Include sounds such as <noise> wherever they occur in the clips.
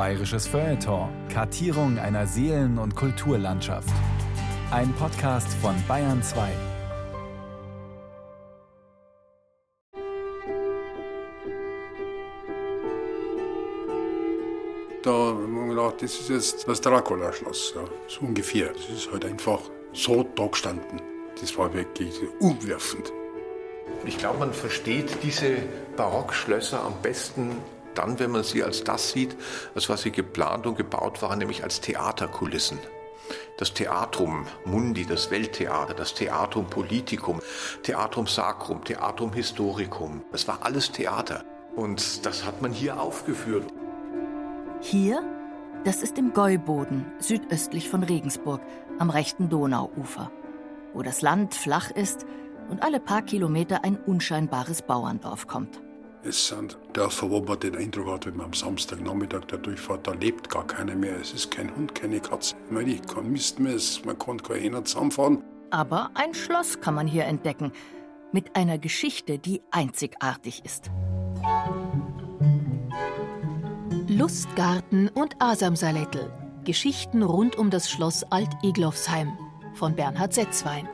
Bayerisches Feuilleton. Kartierung einer Seelen- und Kulturlandschaft. Ein Podcast von Bayern 2. Da haben wir gedacht, das ist jetzt das Dracula-Schloss. Ja, so ungefähr. Das ist halt einfach so da gestanden. Das war wirklich umwerfend. Ich glaube, man versteht diese Barockschlösser am besten dann, wenn man sie als das sieht, als was sie geplant und gebaut waren, nämlich als Theaterkulissen. Das Theatrum Mundi, das Welttheater, das Theatrum Politicum, Theatrum Sacrum, Theatrum Historicum. Das war alles Theater. Und das hat man hier aufgeführt. Hier, das ist im Gäuboden, südöstlich von Regensburg, am rechten Donauufer, wo das Land flach ist und alle paar Kilometer ein unscheinbares Bauerndorf kommt. Es sind Dörfer, wo man den Eindruck hat, wenn man am Samstagnachmittag da durchfährt, da lebt gar keiner mehr. Es ist kein Hund, keine Katze. Ich meine, ich kann Mist mehr, man kann keine Hähner zusammenfahren. Aber ein Schloss kann man hier entdecken, mit einer Geschichte, die einzigartig ist. Lustgarten und Asamsalettel. Geschichten rund um das Schloss Alt-Eglofsheim von Bernhard Setzwein.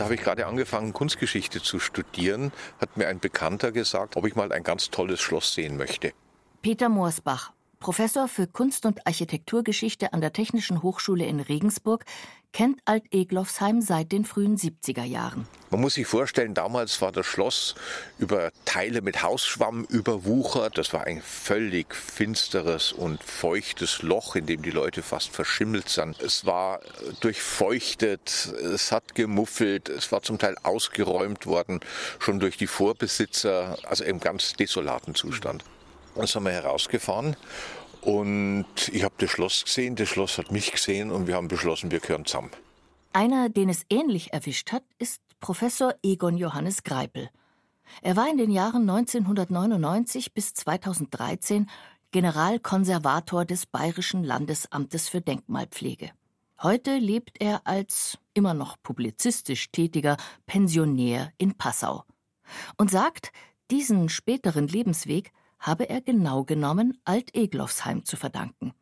Da habe ich gerade angefangen, Kunstgeschichte zu studieren, hat mir ein Bekannter gesagt, ob ich mal ein ganz tolles Schloss sehen möchte. Peter Moorsbach, Professor für Kunst- und Architekturgeschichte an der Technischen Hochschule in Regensburg, kennt Alt-Eglofsheim seit den frühen 70er Jahren. Man muss sich vorstellen, damals war das Schloss über Teile mit Hausschwamm überwuchert. Das war ein völlig finsteres und feuchtes Loch, in dem die Leute fast verschimmelt sind. Es war durchfeuchtet, es hat gemuffelt, es war zum Teil ausgeräumt worden, schon durch die Vorbesitzer, also im ganz desolaten Zustand. Dann sind wir herausgefahren und ich habe das Schloss gesehen, das Schloss hat mich gesehen und wir haben beschlossen, wir gehören zusammen. Einer, den es ähnlich erwischt hat, ist Professor Egon Johannes Greipel. Er war in den Jahren 1999 bis 2013 Generalkonservator des Bayerischen Landesamtes für Denkmalpflege. Heute lebt er als immer noch publizistisch tätiger Pensionär in Passau und sagt, diesen späteren Lebensweg habe er genau genommen Alt-Eglofsheim zu verdanken.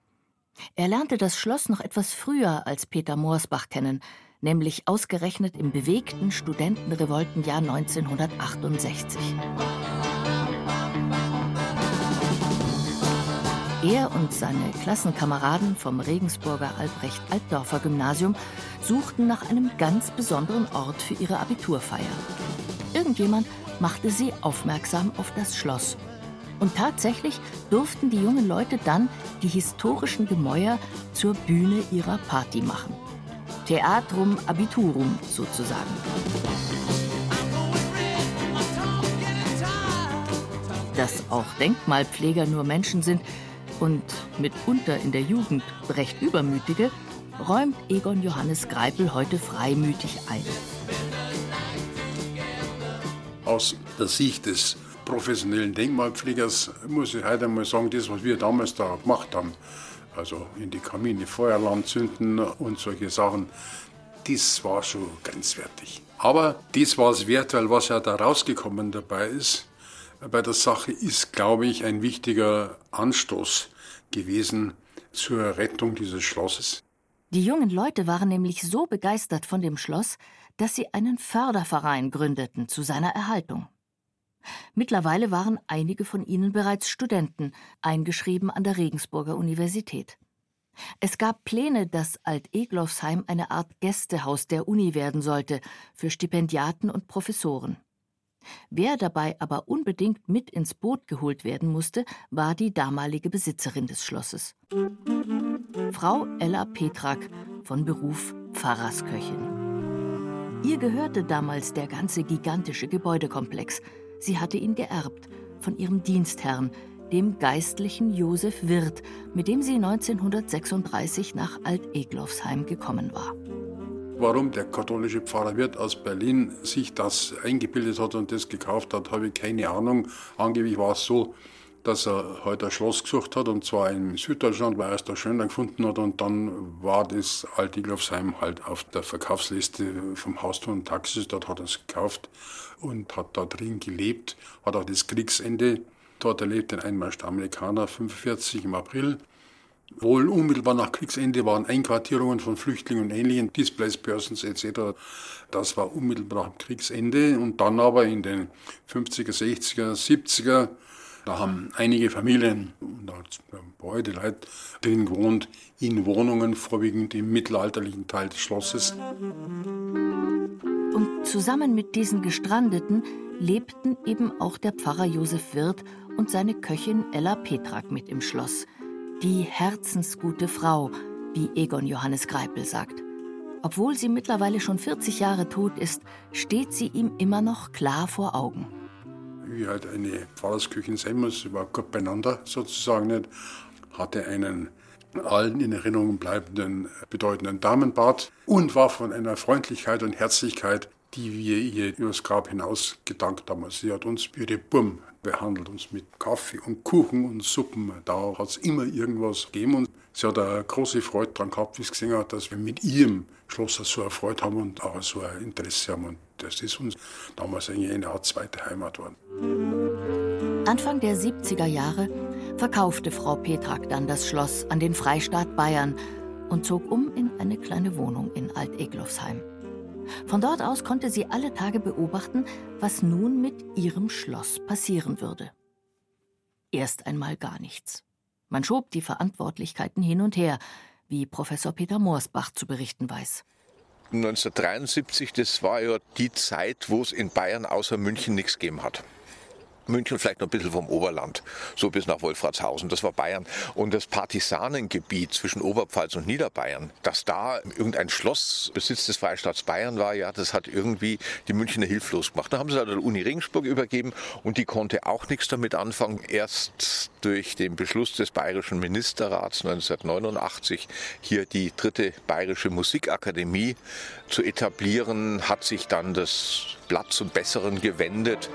Er lernte das Schloss noch etwas früher als Peter Moorsbach kennen, nämlich ausgerechnet im bewegten Studentenrevoltenjahr 1968. Er und seine Klassenkameraden vom Regensburger Albrecht Altdorfer Gymnasium suchten nach einem ganz besonderen Ort für ihre Abiturfeier. Irgendjemand machte sie aufmerksam auf das Schloss und tatsächlich durften die jungen Leute dann die historischen Gemäuer zur Bühne ihrer Party machen. Theatrum Abiturum sozusagen. Dass auch Denkmalpfleger nur Menschen sind und mitunter in der Jugend recht übermütige, räumt Egon Johannes Greipel heute freimütig ein. Aus der Sicht des professionellen Denkmalpflegers muss ich heute einmal sagen, das, was wir damals da gemacht haben, also in die Kamine Feuerland zünden und solche Sachen, das war schon grenzwertig. Aber das war es wert, weil was ja da rausgekommen dabei ist, bei der Sache ist, glaube ich, ein wichtiger Anstoß gewesen zur Rettung dieses Schlosses. Die jungen Leute waren nämlich so begeistert von dem Schloss, dass sie einen Förderverein gründeten zu seiner Erhaltung. Mittlerweile waren einige von ihnen bereits Studenten, eingeschrieben an der Regensburger Universität. Es gab Pläne, dass Alt-Eglofsheim eine Art Gästehaus der Uni werden sollte für Stipendiaten und Professoren. Wer dabei aber unbedingt mit ins Boot geholt werden musste, war die damalige Besitzerin des Schlosses. Frau Ella Petrak, von Beruf Pfarrersköchin. Ihr gehörte damals der ganze gigantische Gebäudekomplex, Sie hatte ihn geerbt von ihrem Dienstherrn, dem geistlichen Josef Wirth, mit dem sie 1936 nach Alt-Eglofsheim gekommen war. Warum der katholische Pfarrer Wirth aus Berlin sich das eingebildet hat und das gekauft hat, habe ich keine Ahnung. Angeblich war es so, dass er heute ein Schloss gesucht hat, und zwar in Süddeutschland, weil er es da schön gefunden hat. Und dann war das Alt-Iglofsheim halt auf der Verkaufsliste vom Haustor und Taxis. Dort hat er es gekauft und hat da drin gelebt, hat auch das Kriegsende Dort erlebt den Einmarsch der Amerikaner 1945 im April. Wohl unmittelbar nach Kriegsende waren Einquartierungen von Flüchtlingen und ähnlichen, Displaced Persons etc. Das war unmittelbar nach Kriegsende. Und dann aber in den 50er, 60er, 70er, da haben einige Familien, und auch heute Leute drin gewohnt, in Wohnungen, vorwiegend im mittelalterlichen Teil des Schlosses. Und zusammen mit diesen Gestrandeten lebten eben auch der Pfarrer Josef Wirth und seine Köchin Ella Petrak mit im Schloss – die herzensgute Frau, wie Egon Johannes Greipel sagt. Obwohl sie mittlerweile schon 40 Jahre tot ist, steht sie ihm immer noch klar vor Augen. Wie halt eine Pfarrersküche sein muss, sie war gut beieinander sozusagen nicht, hatte einen allen in Erinnerung bleibenden bedeutenden Damenbart und war von einer Freundlichkeit und Herzlichkeit, die wir ihr übers Grab hinaus gedankt haben. Also sie hat uns wie ihre Burm behandelt, uns mit Kaffee und Kuchen und Suppen. Da hat es immer irgendwas gegeben und sie hat eine große Freude daran gehabt, wie sie gesehen hat, dass wir mit ihrem Schloss so eine Freude haben und auch so ein Interesse haben. Und das ist uns damals eigentlich eine Art zweite Heimat geworden. Anfang der 70er Jahre verkaufte Frau Petrak dann das Schloss an den Freistaat Bayern und zog um in eine kleine Wohnung in Alt-Eglofsheim. Von dort aus konnte sie alle Tage beobachten, was nun mit ihrem Schloss passieren würde. Erst einmal gar nichts. Man schob die Verantwortlichkeiten hin und her, wie Professor Peter Moorsbach zu berichten weiß. 1973, das war ja die Zeit, wo es in Bayern außer München nichts gegeben hat. München vielleicht noch ein bisschen vom Oberland, so bis nach Wolfratshausen. Das war Bayern. Und das Partisanengebiet zwischen Oberpfalz und Niederbayern, dass da irgendein Schloss Besitz des Freistaats Bayern war, ja, das hat irgendwie die Münchner hilflos gemacht. Da haben sie halt der Uni Regensburg übergeben und die konnte auch nichts damit anfangen. Erst durch den Beschluss des Bayerischen Ministerrats 1989 hier die dritte Bayerische Musikakademie zu etablieren, hat sich dann das Blatt zum Besseren gewendet.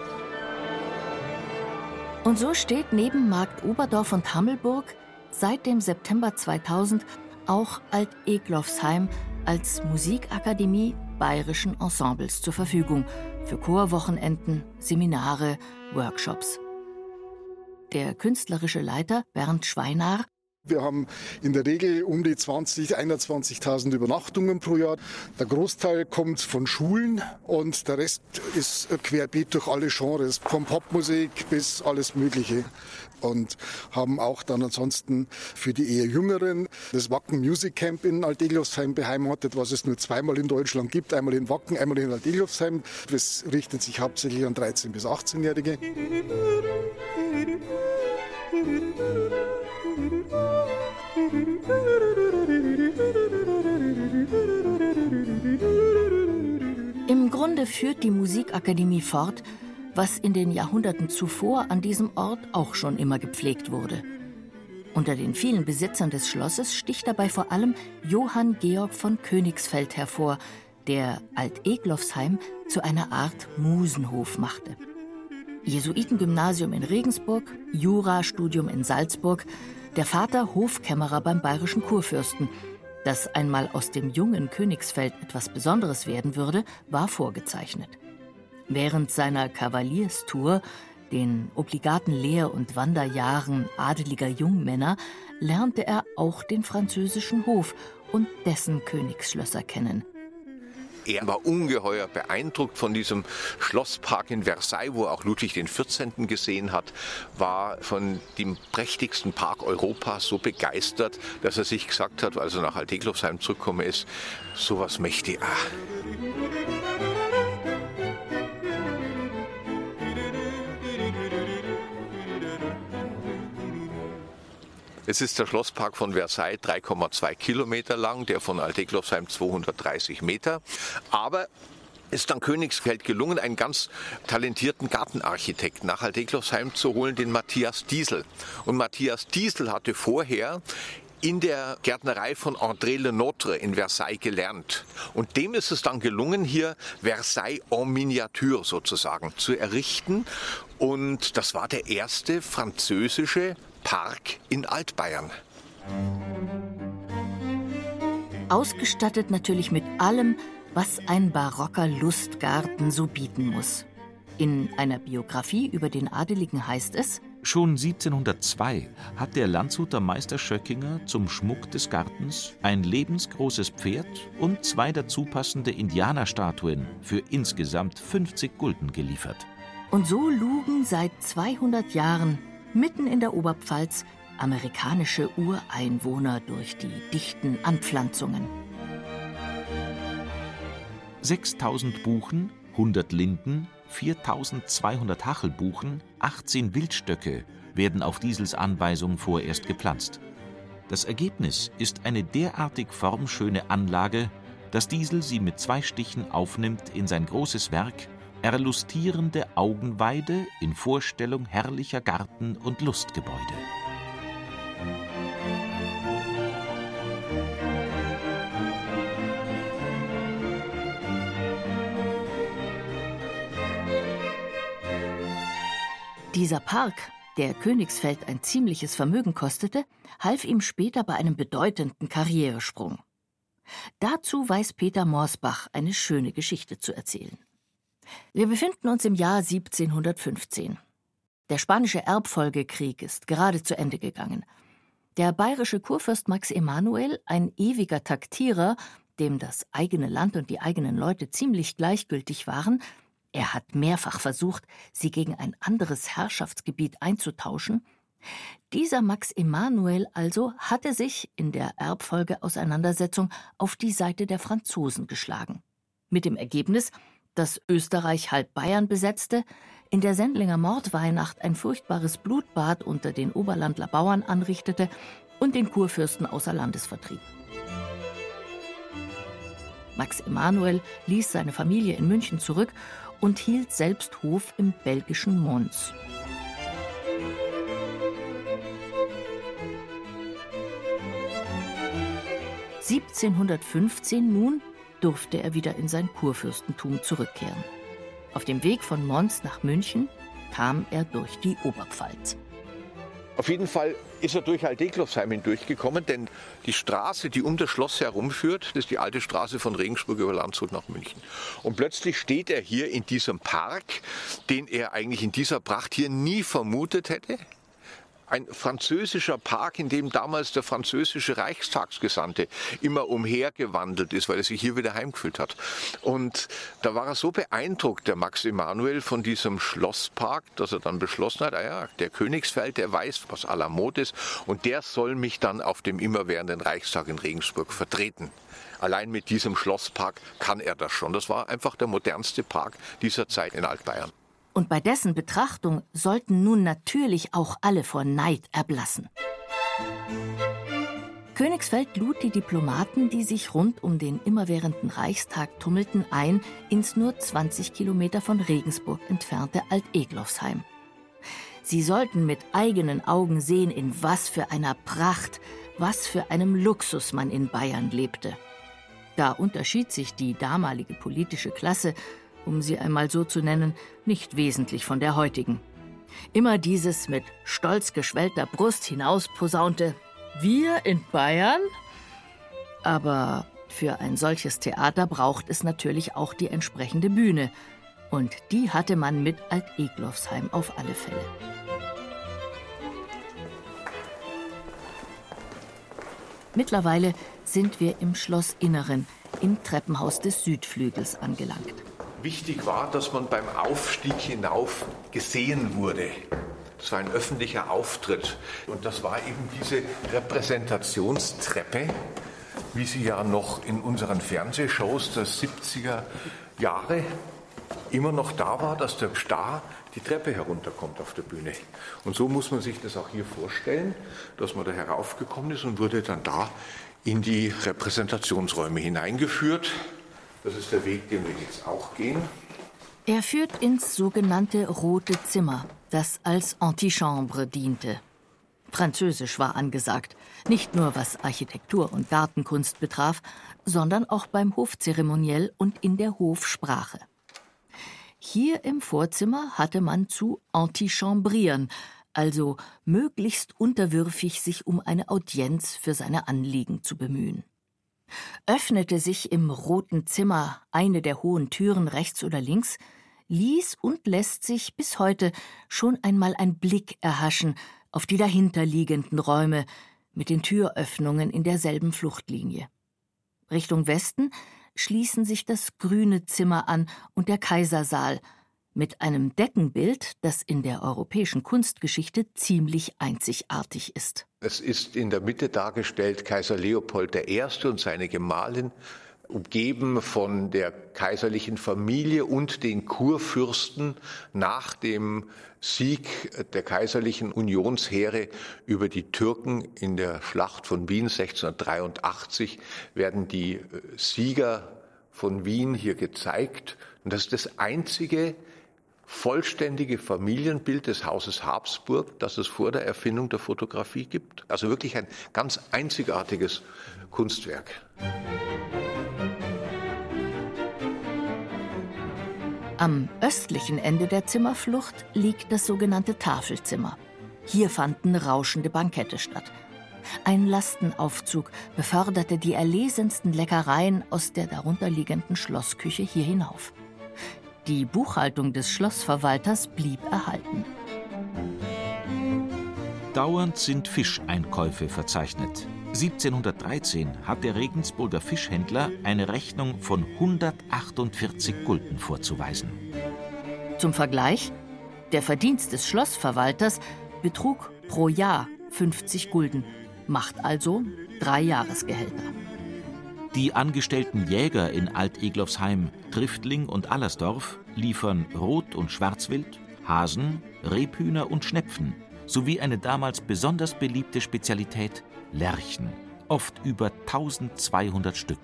Und so steht neben Markt Oberdorf und Hammelburg seit dem September 2000 auch Alt-Eglofsheim als Musikakademie bayerischen Ensembles zur Verfügung für Chorwochenenden, Seminare, Workshops. Der künstlerische Leiter Bernd Schweinar wir haben in der Regel um die 20, 21.000 Übernachtungen pro Jahr. Der Großteil kommt von Schulen und der Rest ist querbeet durch alle Genres, von Popmusik bis alles Mögliche. Und haben auch dann ansonsten für die eher Jüngeren das Wacken Music Camp in Alteglofsheim beheimatet, was es nur zweimal in Deutschland gibt. Einmal in Wacken, einmal in Alteglofsheim. Das richtet sich hauptsächlich an 13- bis 18-Jährige. Im Grunde führt die Musikakademie fort, was in den Jahrhunderten zuvor an diesem Ort auch schon immer gepflegt wurde. Unter den vielen Besitzern des Schlosses sticht dabei vor allem Johann Georg von Königsfeld hervor, der Alt-Eglofsheim zu einer Art Musenhof machte. Jesuitengymnasium in Regensburg, Jurastudium in Salzburg, der Vater Hofkämmerer beim bayerischen Kurfürsten. Dass einmal aus dem jungen Königsfeld etwas Besonderes werden würde, war vorgezeichnet. Während seiner Kavalierstour, den obligaten Lehr- und Wanderjahren adeliger Jungmänner, lernte er auch den französischen Hof und dessen Königsschlösser kennen. Er war ungeheuer beeindruckt von diesem Schlosspark in Versailles, wo er auch Ludwig XIV. gesehen hat, war von dem prächtigsten Park Europas so begeistert, dass er sich gesagt hat, als er nach Alteglofsheim zurückgekommen ist, sowas möchte ich. Ah. Es ist der Schlosspark von Versailles, 3,2 Kilometer lang, der von Alteglofsheim 230 Meter. Aber ist dann Königsfeld gelungen, einen ganz talentierten Gartenarchitekten nach Alteglofsheim zu holen, den Matthias Diesel. Und Matthias Diesel hatte vorher in der Gärtnerei von André Lenotre in Versailles gelernt. Und dem ist es dann gelungen, hier Versailles en Miniature sozusagen zu errichten. Und das war der erste französische Park in Altbayern. Ausgestattet natürlich mit allem, was ein barocker Lustgarten so bieten muss. In einer Biografie über den Adeligen heißt es, Schon 1702 hat der Landshuter Meister Schöckinger zum Schmuck des Gartens ein lebensgroßes Pferd und zwei dazu passende Indianerstatuen für insgesamt 50 Gulden geliefert. Und so lugen seit 200 Jahren mitten in der Oberpfalz amerikanische Ureinwohner durch die dichten Anpflanzungen. 6000 Buchen, 100 Linden, 4200 Hachelbuchen, 18 Wildstöcke werden auf Diesels Anweisung vorerst gepflanzt. Das Ergebnis ist eine derartig formschöne Anlage, dass Diesel sie mit zwei Stichen aufnimmt in sein großes Werk Erlustierende Augenweide in Vorstellung herrlicher Garten- und Lustgebäude. Dieser Park, der Königsfeld ein ziemliches Vermögen kostete, half ihm später bei einem bedeutenden Karrieresprung. Dazu weiß Peter Morsbach eine schöne Geschichte zu erzählen. Wir befinden uns im Jahr 1715. Der spanische Erbfolgekrieg ist gerade zu Ende gegangen. Der bayerische Kurfürst Max Emanuel, ein ewiger Taktierer, dem das eigene Land und die eigenen Leute ziemlich gleichgültig waren, er hat mehrfach versucht, sie gegen ein anderes Herrschaftsgebiet einzutauschen. Dieser Max Emanuel also hatte sich in der Erbfolgeauseinandersetzung auf die Seite der Franzosen geschlagen. Mit dem Ergebnis, dass Österreich halb Bayern besetzte, in der Sendlinger Mordweihnacht ein furchtbares Blutbad unter den Oberlandler Bauern anrichtete und den Kurfürsten außer Landes vertrieb. Max Emanuel ließ seine Familie in München zurück und hielt selbst Hof im belgischen Mons. (1715) nun durfte er wieder in sein Kurfürstentum zurückkehren. Auf dem Weg von Mons nach München kam er durch die Oberpfalz. Auf jeden Fall ist er durch Aldeglofsheim hindurchgekommen, denn die Straße, die um das Schloss herumführt, ist die alte Straße von Regensburg über Landshut nach München. Und plötzlich steht er hier in diesem Park, den er eigentlich in dieser Pracht hier nie vermutet hätte ein französischer Park, in dem damals der französische Reichstagsgesandte immer umhergewandelt ist, weil er sich hier wieder heimgefühlt hat. Und da war er so beeindruckt, der Max Emanuel, von diesem Schlosspark, dass er dann beschlossen hat, ah ja, der Königsfeld, der weiß, was à la mode ist, und der soll mich dann auf dem immerwährenden Reichstag in Regensburg vertreten. Allein mit diesem Schlosspark kann er das schon. Das war einfach der modernste Park dieser Zeit in Altbayern und bei dessen Betrachtung sollten nun natürlich auch alle vor Neid erblassen. Königsfeld lud die Diplomaten, die sich rund um den immerwährenden Reichstag tummelten, ein ins nur 20 Kilometer von Regensburg entfernte Alt-Eglofsheim. Sie sollten mit eigenen Augen sehen, in was für einer Pracht, was für einem Luxus man in Bayern lebte. Da unterschied sich die damalige politische Klasse um sie einmal so zu nennen, nicht wesentlich von der heutigen. Immer dieses mit stolz geschwellter Brust hinausposaunte Wir in Bayern? Aber für ein solches Theater braucht es natürlich auch die entsprechende Bühne. Und die hatte man mit Alt-Eglofsheim auf alle Fälle. Mittlerweile sind wir im Schlossinneren, im Treppenhaus des Südflügels angelangt. Wichtig war, dass man beim Aufstieg hinauf gesehen wurde. Das war ein öffentlicher Auftritt. Und das war eben diese Repräsentationstreppe, wie sie ja noch in unseren Fernsehshows der 70er Jahre immer noch da war, dass der Star die Treppe herunterkommt auf der Bühne. Und so muss man sich das auch hier vorstellen, dass man da heraufgekommen ist und wurde dann da in die Repräsentationsräume hineingeführt. Das ist der Weg, den wir jetzt auch gehen. Er führt ins sogenannte Rote Zimmer, das als Antichambre diente. Französisch war angesagt, nicht nur was Architektur und Gartenkunst betraf, sondern auch beim Hofzeremoniell und in der Hofsprache. Hier im Vorzimmer hatte man zu antichambrieren, also möglichst unterwürfig sich um eine Audienz für seine Anliegen zu bemühen. Öffnete sich im roten Zimmer eine der hohen Türen rechts oder links, ließ und lässt sich bis heute schon einmal ein Blick erhaschen auf die dahinterliegenden Räume mit den Türöffnungen in derselben Fluchtlinie. Richtung Westen schließen sich das grüne Zimmer an und der Kaisersaal mit einem Deckenbild, das in der europäischen Kunstgeschichte ziemlich einzigartig ist. Es ist in der Mitte dargestellt Kaiser Leopold I. und seine Gemahlin umgeben von der kaiserlichen Familie und den Kurfürsten nach dem Sieg der kaiserlichen Unionsheere über die Türken in der Schlacht von Wien 1683 werden die äh, Sieger von Wien hier gezeigt. Und das ist das einzige vollständige Familienbild des Hauses Habsburg, das es vor der Erfindung der Fotografie gibt. Also wirklich ein ganz einzigartiges Kunstwerk. Am östlichen Ende der Zimmerflucht liegt das sogenannte Tafelzimmer. Hier fanden rauschende Bankette statt. Ein Lastenaufzug beförderte die erlesensten Leckereien aus der darunterliegenden Schlossküche hier hinauf. Die Buchhaltung des Schlossverwalters blieb erhalten. Dauernd sind Fischeinkäufe verzeichnet. 1713 hat der Regensburger Fischhändler eine Rechnung von 148 Gulden vorzuweisen. Zum Vergleich, der Verdienst des Schlossverwalters betrug pro Jahr 50 Gulden, macht also drei Jahresgehälter. Die angestellten Jäger in Alt-Eglofsheim, Triftling und Allersdorf liefern Rot- und Schwarzwild, Hasen, Rebhühner und Schnepfen sowie eine damals besonders beliebte Spezialität Lerchen, oft über 1200 Stück.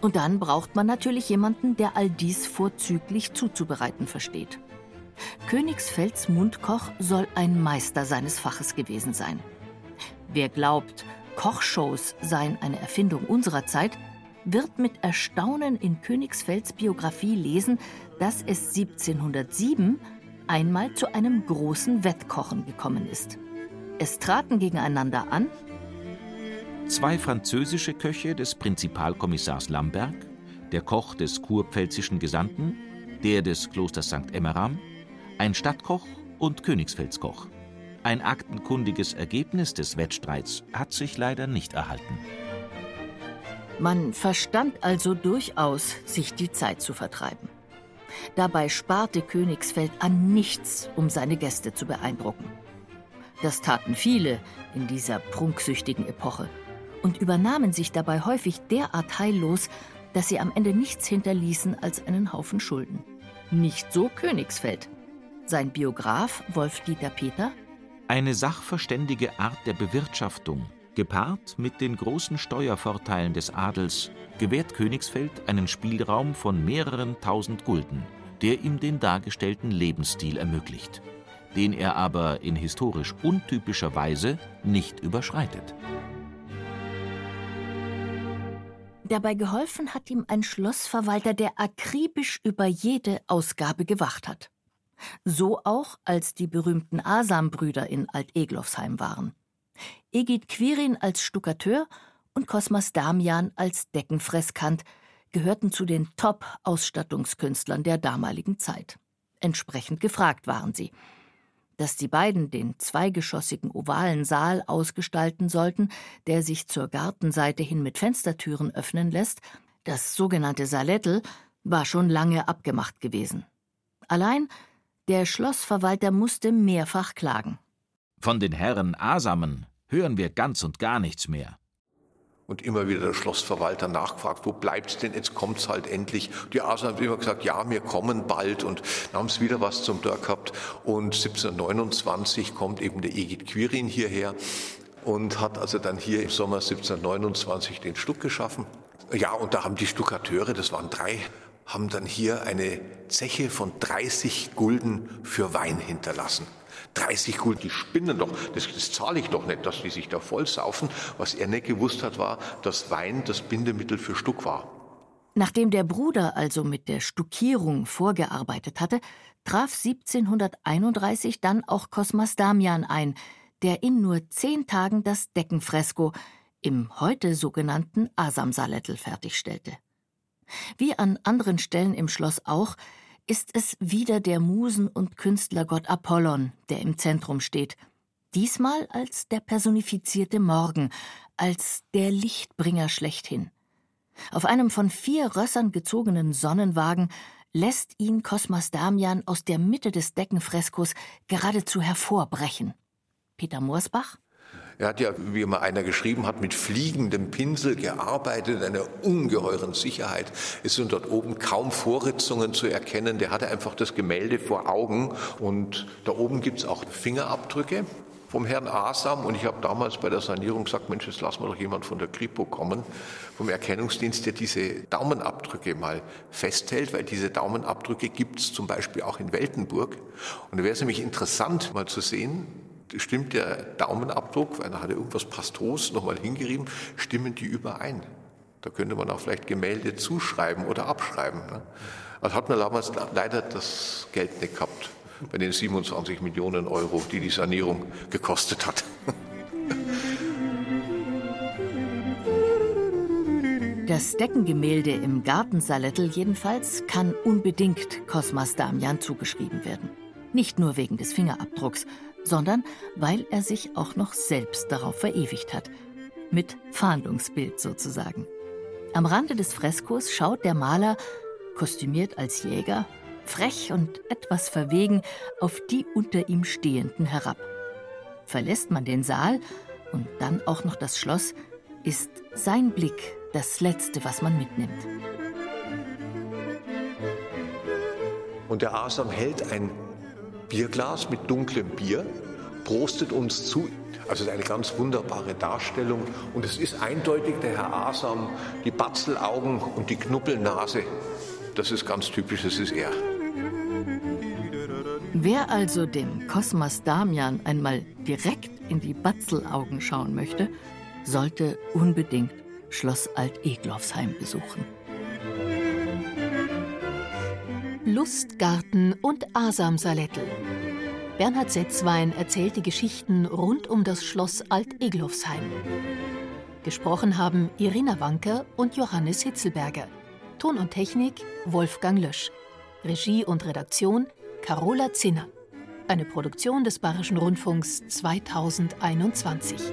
Und dann braucht man natürlich jemanden, der all dies vorzüglich zuzubereiten versteht. Königsfelds Mundkoch soll ein Meister seines Faches gewesen sein. Wer glaubt, Kochshows seien eine Erfindung unserer Zeit, wird mit Erstaunen in Königsfelds Biografie lesen, dass es 1707 einmal zu einem großen Wettkochen gekommen ist. Es traten gegeneinander an zwei französische Köche des Prinzipalkommissars Lamberg, der Koch des kurpfälzischen Gesandten, der des Klosters St. Emmeram, ein Stadtkoch und Königsfeldskoch. Ein aktenkundiges Ergebnis des Wettstreits hat sich leider nicht erhalten. Man verstand also durchaus, sich die Zeit zu vertreiben. Dabei sparte Königsfeld an nichts, um seine Gäste zu beeindrucken. Das taten viele in dieser prunksüchtigen Epoche und übernahmen sich dabei häufig derart heillos, dass sie am Ende nichts hinterließen als einen Haufen Schulden. Nicht so Königsfeld. Sein Biograf Wolf-Dieter Peter eine sachverständige Art der Bewirtschaftung, gepaart mit den großen Steuervorteilen des Adels, gewährt Königsfeld einen Spielraum von mehreren tausend Gulden, der ihm den dargestellten Lebensstil ermöglicht den er aber in historisch untypischer Weise nicht überschreitet. Dabei geholfen hat ihm ein Schlossverwalter, der akribisch über jede Ausgabe gewacht hat. So auch, als die berühmten Asam-Brüder in Alt-Eglofsheim waren. Egid Quirin als Stuckateur und Kosmas Damian als Deckenfresskant gehörten zu den Top-Ausstattungskünstlern der damaligen Zeit. Entsprechend gefragt waren sie dass die beiden den zweigeschossigen ovalen Saal ausgestalten sollten, der sich zur Gartenseite hin mit Fenstertüren öffnen lässt, das sogenannte Salettel, war schon lange abgemacht gewesen. Allein der Schlossverwalter musste mehrfach klagen. Von den Herren Asamen hören wir ganz und gar nichts mehr und immer wieder der Schlossverwalter nachgefragt, wo bleibt's denn? Jetzt kommt's halt endlich. Die Asen haben immer gesagt, ja, wir kommen bald und dann haben sie wieder was zum Tag gehabt. Und 1729 kommt eben der Egid Quirin hierher und hat also dann hier im Sommer 1729 den Stuck geschaffen. Ja, und da haben die Stuckateure, das waren drei, haben dann hier eine Zeche von 30 Gulden für Wein hinterlassen. 30 Gulden, die spinnen doch, das, das zahle ich doch nicht, dass die sich da voll saufen. Was er nicht gewusst hat, war, dass Wein das Bindemittel für Stuck war. Nachdem der Bruder also mit der Stuckierung vorgearbeitet hatte, traf 1731 dann auch Cosmas Damian ein, der in nur zehn Tagen das Deckenfresko im heute sogenannten Asamsalettel fertigstellte. Wie an anderen Stellen im Schloss auch, ist es wieder der Musen- und Künstlergott Apollon, der im Zentrum steht. Diesmal als der personifizierte Morgen, als der Lichtbringer schlechthin. Auf einem von vier Rössern gezogenen Sonnenwagen lässt ihn Kosmas Damian aus der Mitte des Deckenfreskos geradezu hervorbrechen. Peter Morsbach er hat ja, wie immer einer geschrieben hat, mit fliegendem Pinsel gearbeitet, in einer ungeheuren Sicherheit. Es sind dort oben kaum Vorritzungen zu erkennen. Der hatte einfach das Gemälde vor Augen. Und da oben gibt es auch Fingerabdrücke vom Herrn Asam. Und ich habe damals bei der Sanierung gesagt, Mensch, jetzt lassen wir doch jemand von der Kripo kommen, vom Erkennungsdienst, der diese Daumenabdrücke mal festhält, weil diese Daumenabdrücke gibt es zum Beispiel auch in Weltenburg. Und da wäre es nämlich interessant, mal zu sehen, stimmt der Daumenabdruck, weil da hat er irgendwas pastos nochmal hingerieben, stimmen die überein. Da könnte man auch vielleicht Gemälde zuschreiben oder abschreiben. Ne? Also hat man damals leider das Geld nicht gehabt bei den 27 Millionen Euro, die die Sanierung gekostet hat. <laughs> Das Deckengemälde im Gartensalettel jedenfalls kann unbedingt Cosmas Damian zugeschrieben werden. Nicht nur wegen des Fingerabdrucks, sondern weil er sich auch noch selbst darauf verewigt hat. Mit Fahndungsbild sozusagen. Am Rande des Freskos schaut der Maler, kostümiert als Jäger, frech und etwas verwegen auf die unter ihm Stehenden herab. Verlässt man den Saal und dann auch noch das Schloss, ist sein Blick das Letzte, was man mitnimmt. Und der Asam hält ein Bierglas mit dunklem Bier, prostet uns zu. Also eine ganz wunderbare Darstellung. Und es ist eindeutig der Herr Asam, die Batzelaugen und die Knuppelnase. Das ist ganz typisch, das ist er. Wer also dem Kosmas Damian einmal direkt in die Batzelaugen schauen möchte, sollte unbedingt Schloss Alt-Eglofsheim besuchen. Lustgarten und Asamsalettel. Bernhard Setzwein erzählt die Geschichten rund um das Schloss Alt-Eglofsheim. Gesprochen haben Irina Wanker und Johannes Hitzelberger. Ton und Technik Wolfgang Lösch. Regie und Redaktion Carola Zinner. Eine Produktion des Bayerischen Rundfunks 2021.